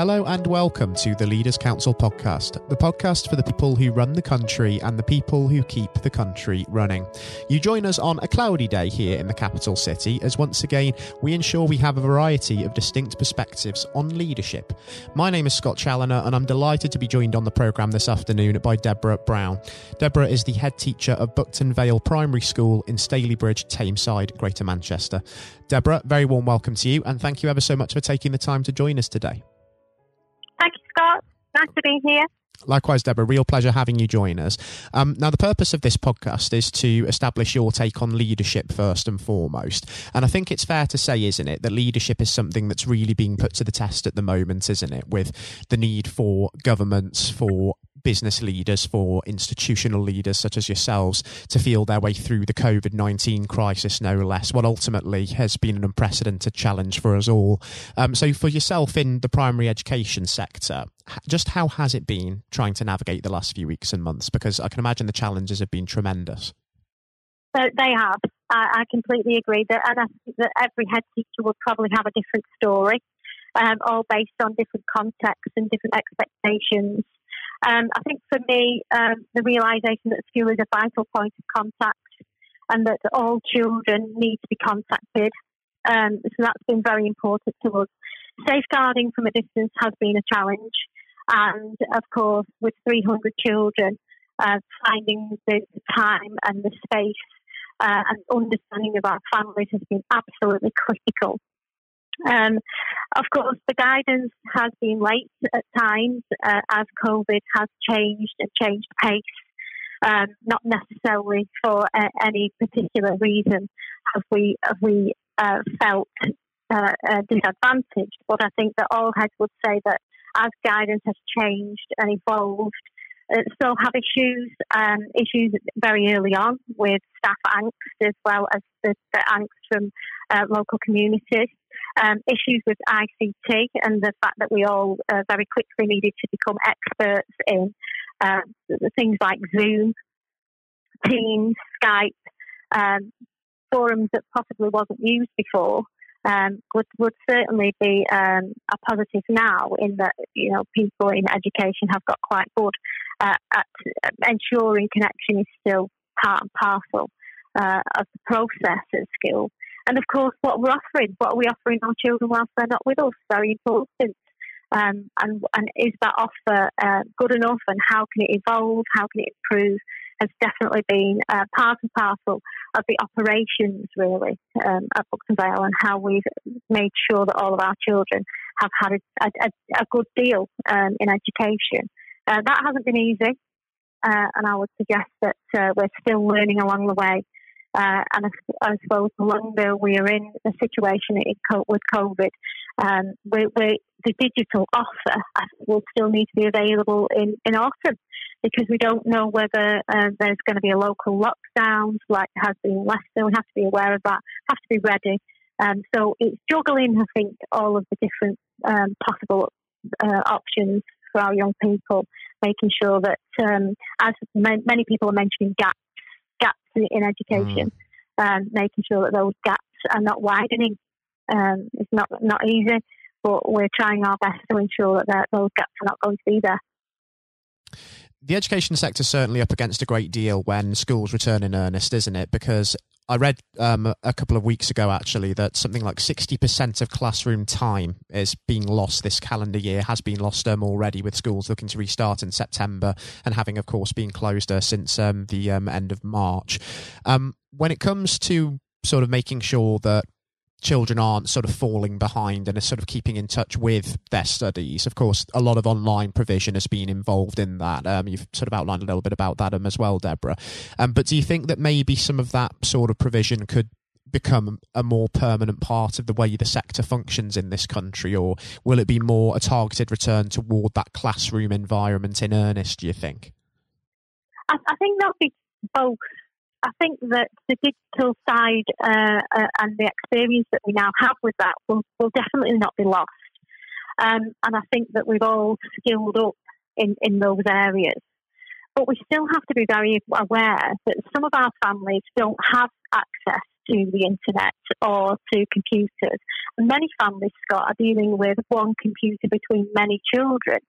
Hello and welcome to the Leaders Council podcast, the podcast for the people who run the country and the people who keep the country running. You join us on a cloudy day here in the capital city as once again we ensure we have a variety of distinct perspectives on leadership. My name is Scott Challoner and I'm delighted to be joined on the programme this afternoon by Deborah Brown. Deborah is the head teacher of Buckton Vale Primary School in Stalybridge, Tameside, Greater Manchester. Deborah, very warm welcome to you and thank you ever so much for taking the time to join us today. Thank you, Scott. Nice to be here. Likewise, Deborah, real pleasure having you join us. Um, now, the purpose of this podcast is to establish your take on leadership first and foremost. And I think it's fair to say, isn't it, that leadership is something that's really being put to the test at the moment, isn't it, with the need for governments, for business leaders, for institutional leaders such as yourselves to feel their way through the COVID 19 crisis, no less, what ultimately has been an unprecedented challenge for us all. Um, so, for yourself in the primary education sector, just how has it been trying to navigate the last few weeks and months? Because I can imagine the challenges have been tremendous. So they have. I, I completely agree that, and I think that every head teacher will probably have a different story, um, all based on different contexts and different expectations. Um, I think for me, um, the realisation that school is a vital point of contact and that all children need to be contacted. Um, so that's been very important to us. Safeguarding from a distance has been a challenge. And of course, with 300 children, uh, finding the time and the space uh, and understanding of our families has been absolutely critical. Um, of course, the guidance has been late at times uh, as COVID has changed and changed pace. Um, not necessarily for uh, any particular reason have we have we uh, felt uh, disadvantaged. But I think that all heads would say that as guidance has changed and evolved, uh, still have issues, um, issues very early on with staff angst as well as the, the angst from uh, local communities. Um, issues with ICT and the fact that we all uh, very quickly needed to become experts in uh, things like Zoom, Teams, Skype, um, forums that possibly wasn't used before um, would would certainly be um, a positive now in that you know people in education have got quite good uh, at ensuring connection is still part and parcel uh, of the process at school. And of course, what we're offering, what are we offering our children whilst they're not with us? Very important. Um, and and is that offer uh, good enough? And how can it evolve? How can it improve? has definitely been uh, part and parcel of the operations, really, um, at Buckton Vale and how we've made sure that all of our children have had a, a, a good deal um, in education. Uh, that hasn't been easy, uh, and I would suggest that uh, we're still learning along the way. Uh, and I, I, suppose the longer we are in the situation with COVID, um, we, we, the digital offer will still need to be available in, in autumn because we don't know whether uh, there's going to be a local lockdown like has been Leicester. We have to be aware of that, have to be ready. Um, so it's juggling, I think, all of the different um, possible uh, options for our young people, making sure that, um, as many people are mentioning, gaps, gaps in education, mm. um, making sure that those gaps are not widening. Um, it's not not easy, but we're trying our best to ensure that those gaps are not going to be there the education sector is certainly up against a great deal when schools return in earnest, isn't it? Because I read um, a couple of weeks ago actually that something like 60% of classroom time is being lost this calendar year, has been lost um, already with schools looking to restart in September and having, of course, been closed uh, since um, the um, end of March. Um, when it comes to sort of making sure that children aren't sort of falling behind and are sort of keeping in touch with their studies. Of course, a lot of online provision has been involved in that. Um, you've sort of outlined a little bit about that um, as well, Deborah. Um, but do you think that maybe some of that sort of provision could become a more permanent part of the way the sector functions in this country, or will it be more a targeted return toward that classroom environment in earnest? Do you think? I, I think that'll be both. I think that the digital side uh, uh, and the experience that we now have with that will, will definitely not be lost. Um, and I think that we've all skilled up in, in those areas. But we still have to be very aware that some of our families don't have access to the internet or to computers. And many families, Scott, are dealing with one computer between many children.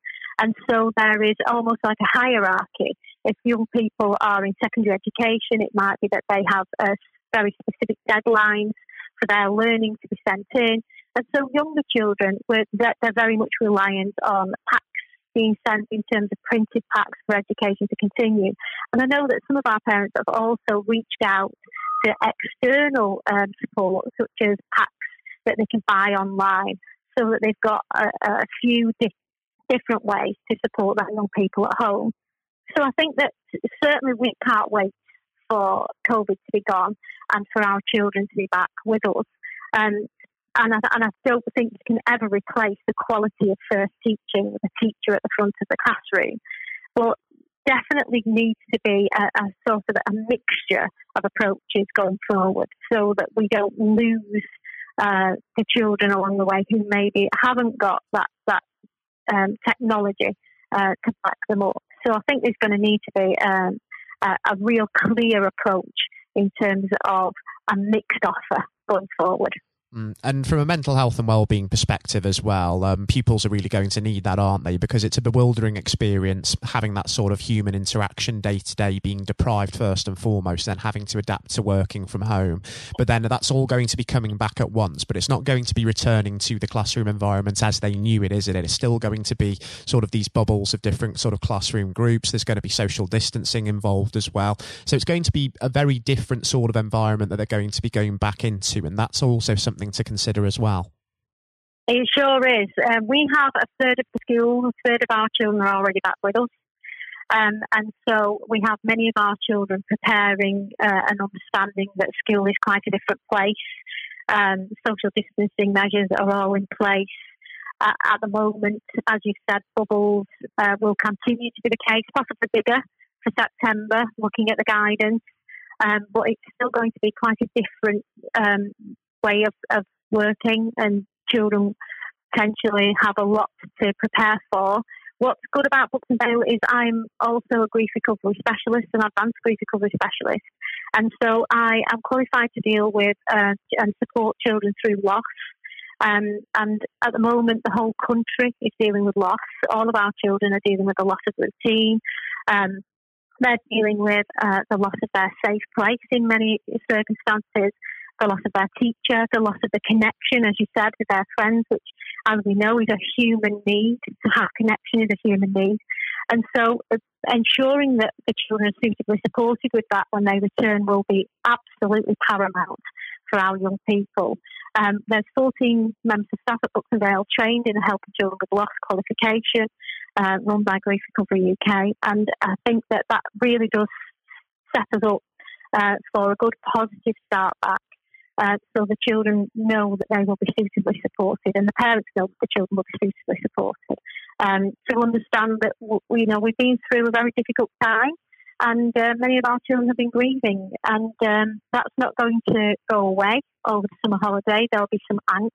And so there is almost like a hierarchy. If young people are in secondary education, it might be that they have a very specific deadlines for their learning to be sent in. And so younger children, they're very much reliant on packs being sent in terms of printed packs for education to continue. And I know that some of our parents have also reached out to external um, support, such as packs that they can buy online, so that they've got a, a few di- different ways to support their young people at home. So I think that certainly we can't wait for COVID to be gone and for our children to be back with us. Um, and I, and I don't think you can ever replace the quality of first teaching with a teacher at the front of the classroom. But definitely needs to be a, a sort of a mixture of approaches going forward so that we don't lose uh, the children along the way who maybe haven't got that, that um, technology uh, to back them up. So I think there's going to need to be um, a, a real clear approach in terms of a mixed offer going forward. Mm. And from a mental health and well-being perspective as well, um, pupils are really going to need that, aren't they? Because it's a bewildering experience having that sort of human interaction day to day, being deprived first and foremost, then having to adapt to working from home. But then that's all going to be coming back at once. But it's not going to be returning to the classroom environment as they knew it, is it? It's still going to be sort of these bubbles of different sort of classroom groups. There's going to be social distancing involved as well. So it's going to be a very different sort of environment that they're going to be going back into, and that's also something something to consider as well. It sure is. Um, we have a third of the school, a third of our children are already back with us. Um, and so we have many of our children preparing uh, and understanding that school is quite a different place. Um, social distancing measures are all in place. Uh, at the moment, as you said, bubbles uh, will continue to be the case, possibly bigger for September, looking at the guidance. Um, but it's still going to be quite a different um, way of, of working, and children potentially have a lot to prepare for. What's good about Buckton Vale is I'm also a grief recovery specialist, an advanced grief recovery specialist. And so I am qualified to deal with uh, and support children through loss. Um, and at the moment, the whole country is dealing with loss. All of our children are dealing with the loss of routine. Um, they're dealing with uh, the loss of their safe place in many circumstances the loss of their teacher, the loss of the connection, as you said, with their friends, which, as we know, is a human need. To have connection is a human need. And so, uh, ensuring that the children are suitably supported with that when they return will be absolutely paramount for our young people. Um, there's 14 members of staff at Buckton Vale trained in a helping children with loss qualification, uh, run by Grief Recovery UK, and I think that that really does set us up uh, for a good positive start back uh, so the children know that they will be suitably supported, and the parents know that the children will be suitably supported. Um, to understand that you know we've been through a very difficult time, and uh, many of our children have been grieving, and um, that's not going to go away over the summer holiday. There'll be some angst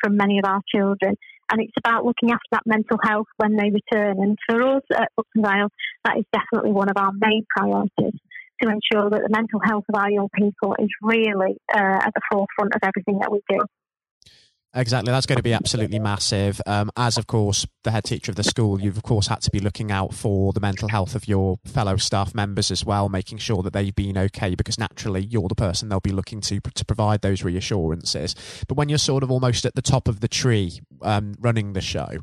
from many of our children, and it's about looking after that mental health when they return. And for us at Buckton Vale, that is definitely one of our main priorities to ensure that the mental health of our young people is really uh, at the forefront of everything that we do. Exactly, that's going to be absolutely massive. Um, as of course, the head teacher of the school, you've of course had to be looking out for the mental health of your fellow staff members as well, making sure that they've been okay. Because naturally, you're the person they'll be looking to to provide those reassurances. But when you're sort of almost at the top of the tree, um, running the show,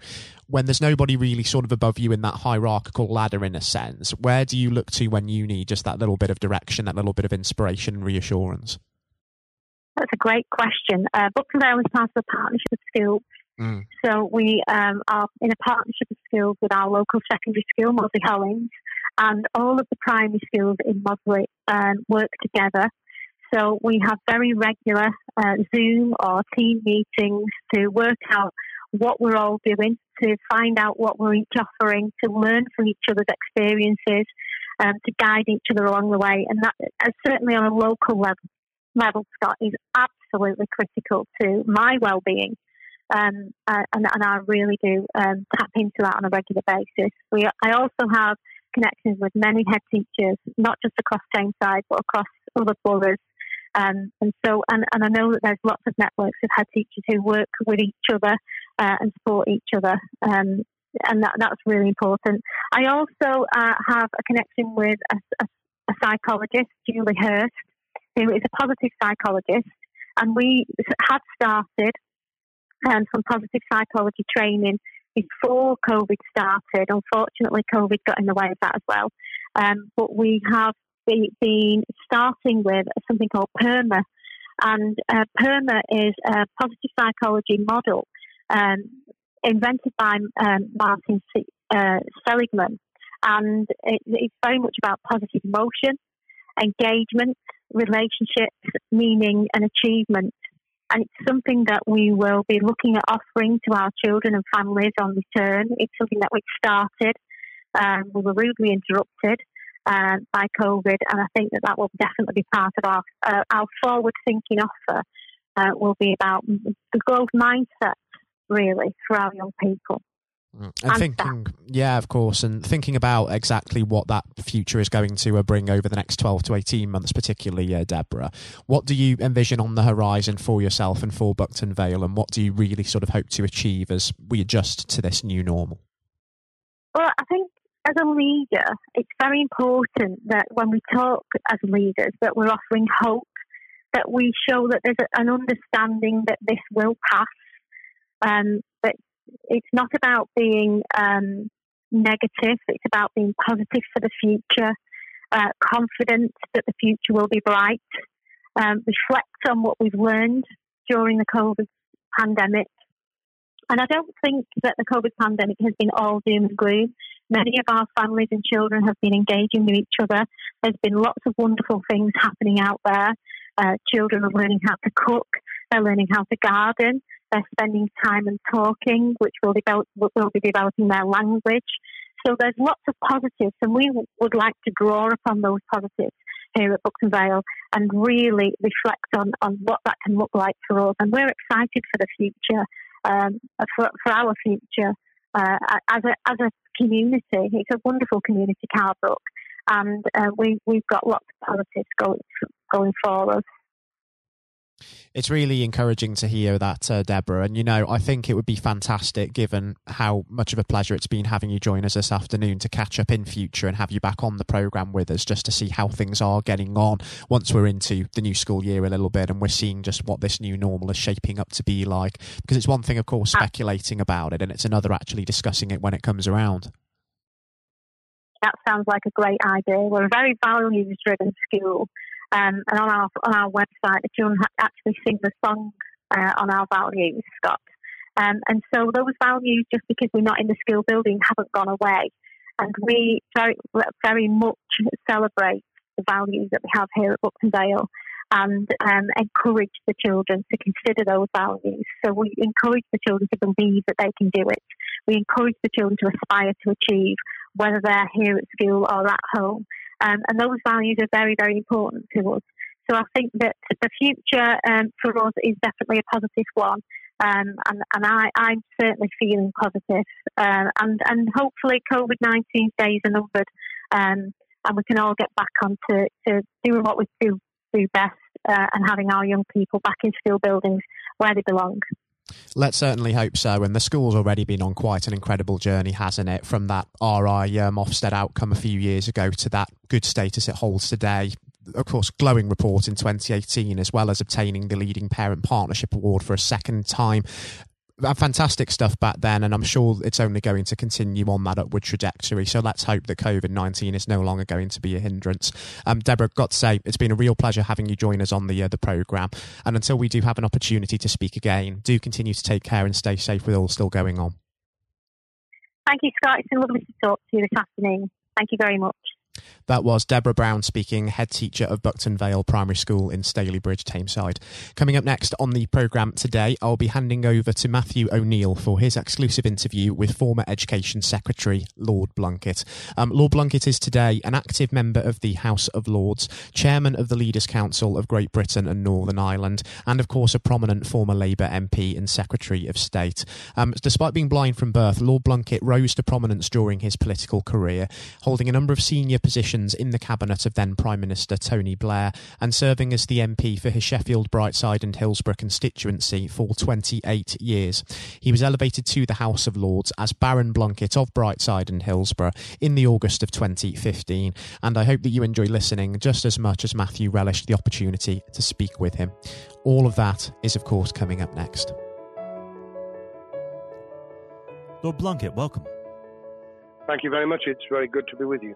when there's nobody really sort of above you in that hierarchical ladder, in a sense, where do you look to when you need just that little bit of direction, that little bit of inspiration and reassurance? That's a great question. Uh, is part of a partnership of schools. Mm. So we um, are in a partnership of schools with our local secondary school, Mossley Hollings, and all of the primary schools in Mossley um, work together. So we have very regular uh, Zoom or team meetings to work out what we're all doing, to find out what we're each offering, to learn from each other's experiences, um, to guide each other along the way. And that, uh, certainly on a local level, level, Scott, is absolutely critical to my well-being. Um, uh, and, and, I really do um, tap into that on a regular basis. We, I also have connections with many head teachers, not just across Tameside, but across other boroughs, Um, and so, and, and I know that there's lots of networks of head teachers who work with each other uh, and support each other. Um, and that, that's really important. I also uh, have a connection with a, a, a psychologist, Julie Hurst, who is a positive psychologist. And we had started um, some positive psychology training before COVID started. Unfortunately, COVID got in the way of that as well. Um, but we have been starting with something called PERMA. And uh, PERMA is a positive psychology model um, invented by um, Martin C- uh, Seligman. And it, it's very much about positive emotion, engagement, relationships, meaning, and achievement. And it's something that we will be looking at offering to our children and families on return. It's something that we've started. Um, we were rudely interrupted uh, by COVID, and I think that that will definitely be part of our uh, our forward thinking offer. Uh, will be about the growth mindset, really, for our young people. Mm. And, and thinking, that. yeah, of course, and thinking about exactly what that future is going to uh, bring over the next 12 to 18 months, particularly, uh, Deborah. What do you envision on the horizon for yourself and for Buckton Vale, and what do you really sort of hope to achieve as we adjust to this new normal? Well, I think as a leader, it's very important that when we talk as leaders, that we're offering hope, that we show that there's an understanding that this will pass, um, that it's not about being um, negative, it's about being positive for the future, uh, confident that the future will be bright, um, reflect on what we've learned during the COVID pandemic. And I don't think that the COVID pandemic has been all doom and gloom. Many of our families and children have been engaging with each other. There's been lots of wonderful things happening out there. Uh, children are learning how to cook, they're learning how to garden, they're spending time and talking, which will, develop, will be developing their language. So there's lots of positives, and we would like to draw upon those positives here at Buckton Vale and really reflect on, on what that can look like for us. And we're excited for the future, um, for, for our future uh, as, a, as a community. It's a wonderful community, Carrbrook, and uh, we, we've got lots of positives going, going for us. It's really encouraging to hear that, uh, Deborah. And, you know, I think it would be fantastic, given how much of a pleasure it's been having you join us this afternoon, to catch up in future and have you back on the programme with us just to see how things are getting on once we're into the new school year a little bit and we're seeing just what this new normal is shaping up to be like. Because it's one thing, of course, speculating about it, and it's another actually discussing it when it comes around. That sounds like a great idea. We're a very values driven school. Um, and on our on our website, the actually sing the song uh, on our values, Scott. Um, and so those values, just because we're not in the school building, haven't gone away. And we very very much celebrate the values that we have here at Buckton and um, encourage the children to consider those values. So we encourage the children to believe that they can do it. We encourage the children to aspire to achieve, whether they're here at school or at home. Um, and those values are very, very important to us. So I think that the future um, for us is definitely a positive one. Um, and, and I, I'm certainly feeling positive. Uh, and, and hopefully COVID 19 days are numbered um, and we can all get back on to, to doing what we do, do best uh, and having our young people back in school buildings where they belong. Let's certainly hope so. And the school's already been on quite an incredible journey, hasn't it? From that RI um, Ofsted outcome a few years ago to that good status it holds today. Of course, glowing report in 2018, as well as obtaining the leading parent partnership award for a second time fantastic stuff back then, and I'm sure it's only going to continue on that upward trajectory. So let's hope that COVID 19 is no longer going to be a hindrance. Um, Deborah, got to say, it's been a real pleasure having you join us on the, uh, the programme. And until we do have an opportunity to speak again, do continue to take care and stay safe with all still going on. Thank you, Scott. It's been lovely to talk to you this afternoon. Thank you very much. That was Deborah Brown speaking, head teacher of Buckton Vale Primary School in Stalybridge, Tameside. Coming up next on the programme today, I'll be handing over to Matthew O'Neill for his exclusive interview with former Education Secretary Lord Blunkett. Um, Lord Blunkett is today an active member of the House of Lords, chairman of the Leaders' Council of Great Britain and Northern Ireland, and of course a prominent former Labour MP and Secretary of State. Um, despite being blind from birth, Lord Blunkett rose to prominence during his political career, holding a number of senior positions in the cabinet of then Prime Minister Tony Blair and serving as the MP for his Sheffield, Brightside, and Hillsborough constituency for 28 years. He was elevated to the House of Lords as Baron Blunkett of Brightside and Hillsborough in the August of 2015, and I hope that you enjoy listening just as much as Matthew relished the opportunity to speak with him. All of that is, of course, coming up next. Lord Blunkett, welcome. Thank you very much. It's very good to be with you.